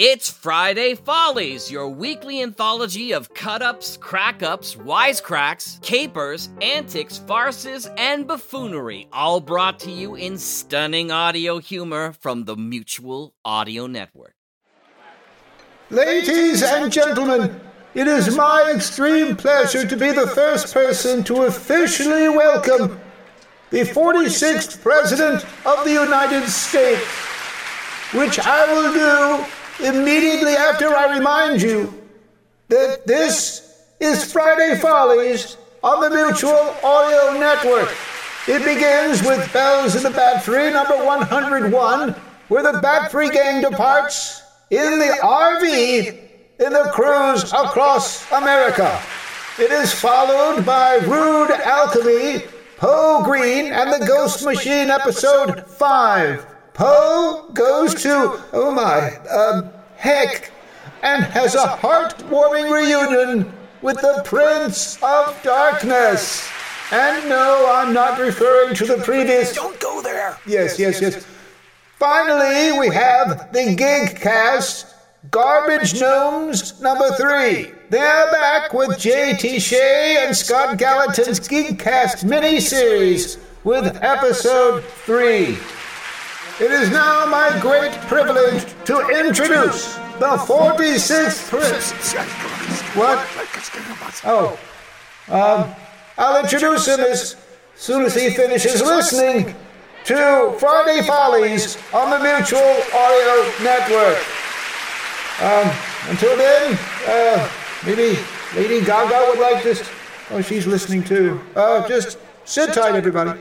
It's Friday Follies, your weekly anthology of cut ups, crack ups, wisecracks, capers, antics, farces, and buffoonery, all brought to you in stunning audio humor from the Mutual Audio Network. Ladies and gentlemen, it is my extreme pleasure to be the first person to officially welcome the 46th President of the United States, which I will do immediately after I remind you that this is Friday Follies on the Mutual Audio Network. It begins with Bells in the Bat Free, number 101, where the Bat Free gang departs in the RV in the cruise across America. It is followed by Rude Alchemy, Poe Green, and the Ghost Machine, episode 5. Poe goes to, oh my, uh, heck, and has a heartwarming reunion with the Prince of Darkness. And no, I'm not referring to the previous. Don't go there. Yes, yes, yes. Finally, we have the Geekcast Garbage Gnomes number three. They're back with JT Shea and Scott Gallatin's Geekcast mini-series with episode three. It is now my great privilege to introduce the 46th Prince. What? Oh, um, I'll introduce him as soon as he finishes listening to Friday Follies on the Mutual Audio Network. Um, until then, uh, maybe Lady Gaga would like this. Oh, she's listening too. Uh, just sit tight, everybody.